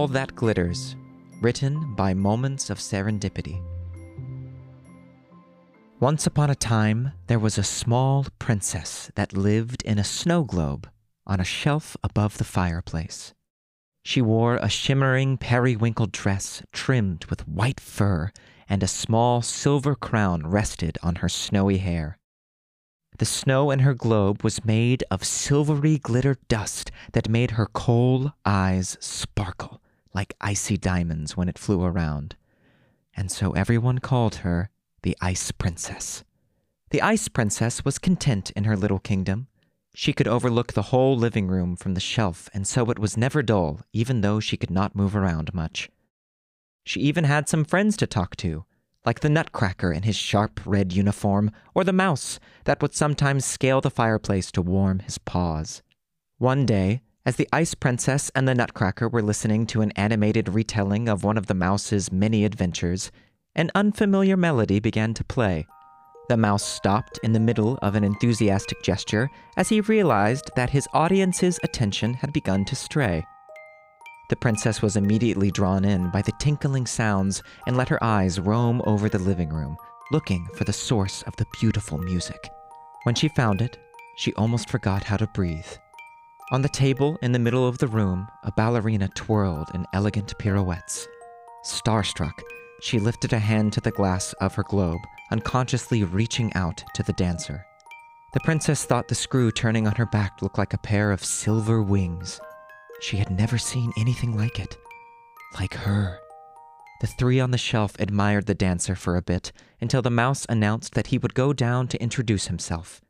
All That Glitters, written by Moments of Serendipity. Once upon a time, there was a small princess that lived in a snow globe on a shelf above the fireplace. She wore a shimmering periwinkle dress trimmed with white fur, and a small silver crown rested on her snowy hair. The snow in her globe was made of silvery glitter dust that made her coal eyes sparkle like icy diamonds when it flew around. And so everyone called her the Ice Princess. The Ice Princess was content in her little kingdom. She could overlook the whole living room from the shelf, and so it was never dull, even though she could not move around much. She even had some friends to talk to, like the Nutcracker in his sharp red uniform, or the mouse that would sometimes scale the fireplace to warm his paws. One day, as the Ice Princess and the Nutcracker were listening to an animated retelling of one of the mouse's many adventures, an unfamiliar melody began to play. The mouse stopped in the middle of an enthusiastic gesture as he realized that his audience's attention had begun to stray. The princess was immediately drawn in by the tinkling sounds and let her eyes roam over the living room, looking for the source of the beautiful music. When she found it, she almost forgot how to breathe. On the table in the middle of the room, a ballerina twirled in elegant pirouettes. Starstruck, she lifted a hand to the glass of her globe, unconsciously reaching out to the dancer. The princess thought the screw turning on her back looked like a pair of silver wings. She had never seen anything like it. Like her. The three on the shelf admired the dancer for a bit until the mouse announced that he would go down to introduce himself.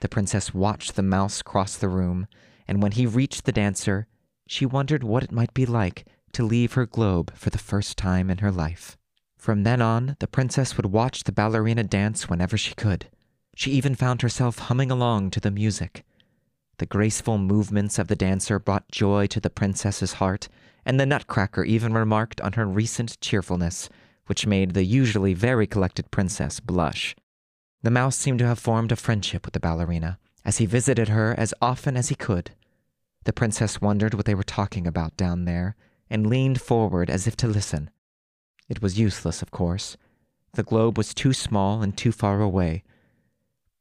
The princess watched the mouse cross the room, and when he reached the dancer, she wondered what it might be like to leave her globe for the first time in her life. From then on, the princess would watch the ballerina dance whenever she could. She even found herself humming along to the music. The graceful movements of the dancer brought joy to the princess's heart, and the nutcracker even remarked on her recent cheerfulness, which made the usually very collected princess blush. The mouse seemed to have formed a friendship with the ballerina, as he visited her as often as he could. The princess wondered what they were talking about down there, and leaned forward as if to listen. It was useless, of course. The globe was too small and too far away.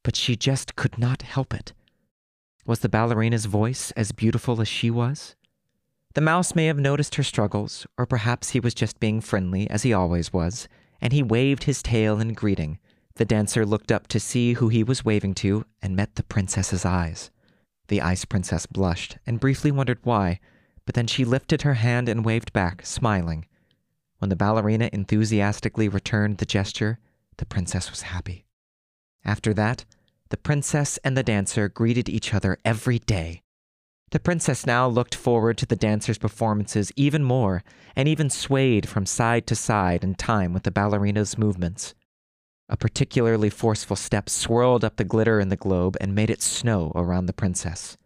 But she just could not help it. Was the ballerina's voice as beautiful as she was? The mouse may have noticed her struggles, or perhaps he was just being friendly, as he always was, and he waved his tail in greeting. The dancer looked up to see who he was waving to and met the princess's eyes. The ice princess blushed and briefly wondered why, but then she lifted her hand and waved back, smiling. When the ballerina enthusiastically returned the gesture, the princess was happy. After that, the princess and the dancer greeted each other every day. The princess now looked forward to the dancer's performances even more, and even swayed from side to side in time with the ballerina's movements. A particularly forceful step swirled up the glitter in the globe and made it snow around the princess.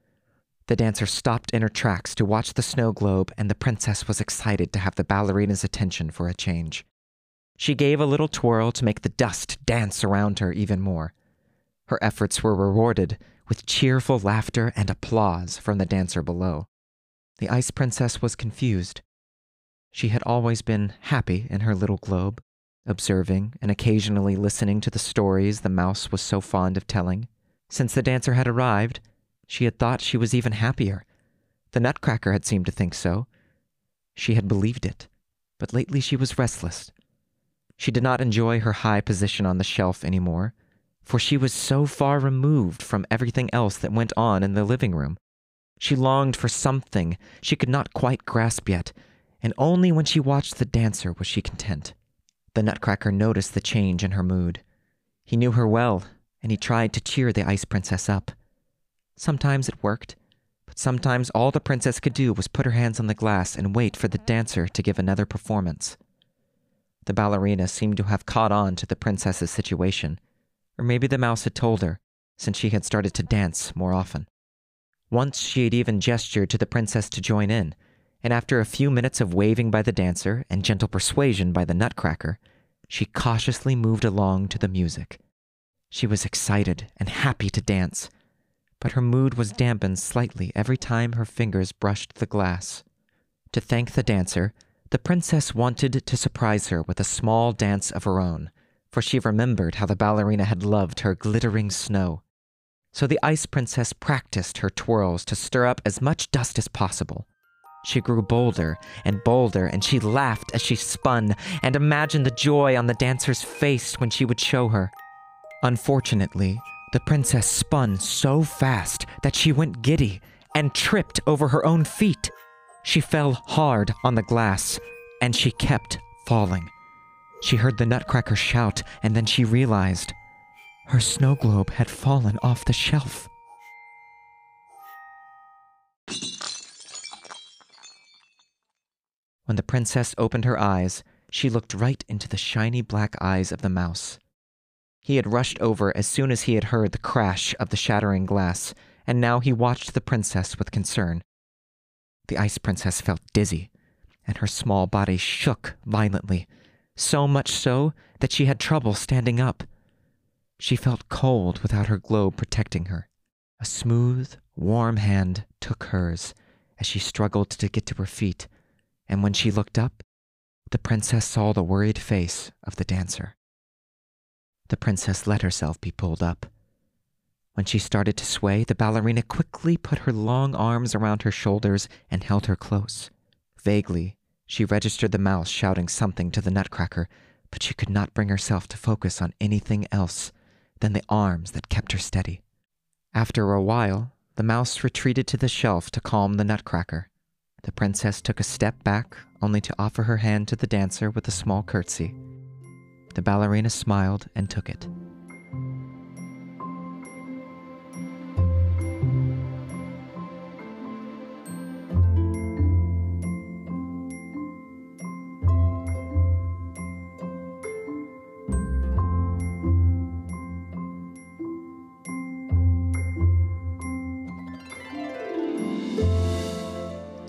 The dancer stopped in her tracks to watch the snow globe, and the princess was excited to have the ballerina's attention for a change. She gave a little twirl to make the dust dance around her even more. Her efforts were rewarded with cheerful laughter and applause from the dancer below. The ice princess was confused. She had always been happy in her little globe, observing and occasionally listening to the stories the mouse was so fond of telling. Since the dancer had arrived, she had thought she was even happier. The Nutcracker had seemed to think so. She had believed it, but lately she was restless. She did not enjoy her high position on the shelf anymore, for she was so far removed from everything else that went on in the living room. She longed for something she could not quite grasp yet, and only when she watched the dancer was she content. The Nutcracker noticed the change in her mood. He knew her well, and he tried to cheer the Ice Princess up. Sometimes it worked, but sometimes all the princess could do was put her hands on the glass and wait for the dancer to give another performance. The ballerina seemed to have caught on to the princess's situation, or maybe the mouse had told her, since she had started to dance more often. Once she had even gestured to the princess to join in, and after a few minutes of waving by the dancer and gentle persuasion by the nutcracker, she cautiously moved along to the music. She was excited and happy to dance, but her mood was dampened slightly every time her fingers brushed the glass. To thank the dancer, the princess wanted to surprise her with a small dance of her own, for she remembered how the ballerina had loved her glittering snow. So the ice princess practiced her twirls to stir up as much dust as possible. She grew bolder and bolder, and she laughed as she spun and imagined the joy on the dancer's face when she would show her. Unfortunately, the princess spun so fast that she went giddy and tripped over her own feet. She fell hard on the glass, and she kept falling. She heard the nutcracker shout, and then she realized her snow globe had fallen off the shelf. When the princess opened her eyes, she looked right into the shiny black eyes of the mouse. He had rushed over as soon as he had heard the crash of the shattering glass, and now he watched the princess with concern. The ice princess felt dizzy, and her small body shook violently, so much so that she had trouble standing up. She felt cold without her globe protecting her. A smooth, warm hand took hers as she struggled to get to her feet, and when she looked up, the princess saw the worried face of the dancer. The princess let herself be pulled up. When she started to sway, the ballerina quickly put her long arms around her shoulders and held her close. Vaguely, she registered the mouse shouting something to the nutcracker, but she could not bring herself to focus on anything else than the arms that kept her steady. After a while, the mouse retreated to the shelf to calm the nutcracker. The princess took a step back, only to offer her hand to the dancer with a small curtsy. The ballerina smiled and took it.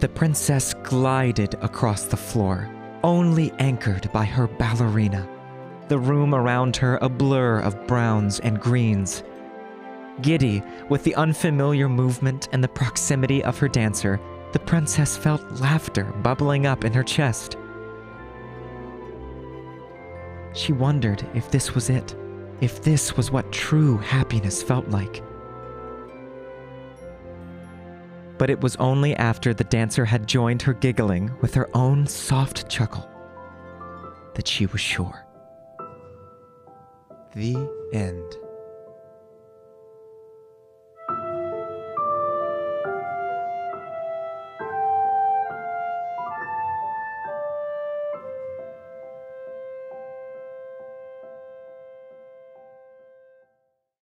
The princess glided across the floor, only anchored by her ballerina the room around her a blur of browns and greens. Giddy with the unfamiliar movement and the proximity of her dancer, the princess felt laughter bubbling up in her chest. She wondered if this was it, if this was what true happiness felt like. But it was only after the dancer had joined her giggling with her own soft chuckle that she was sure. The end.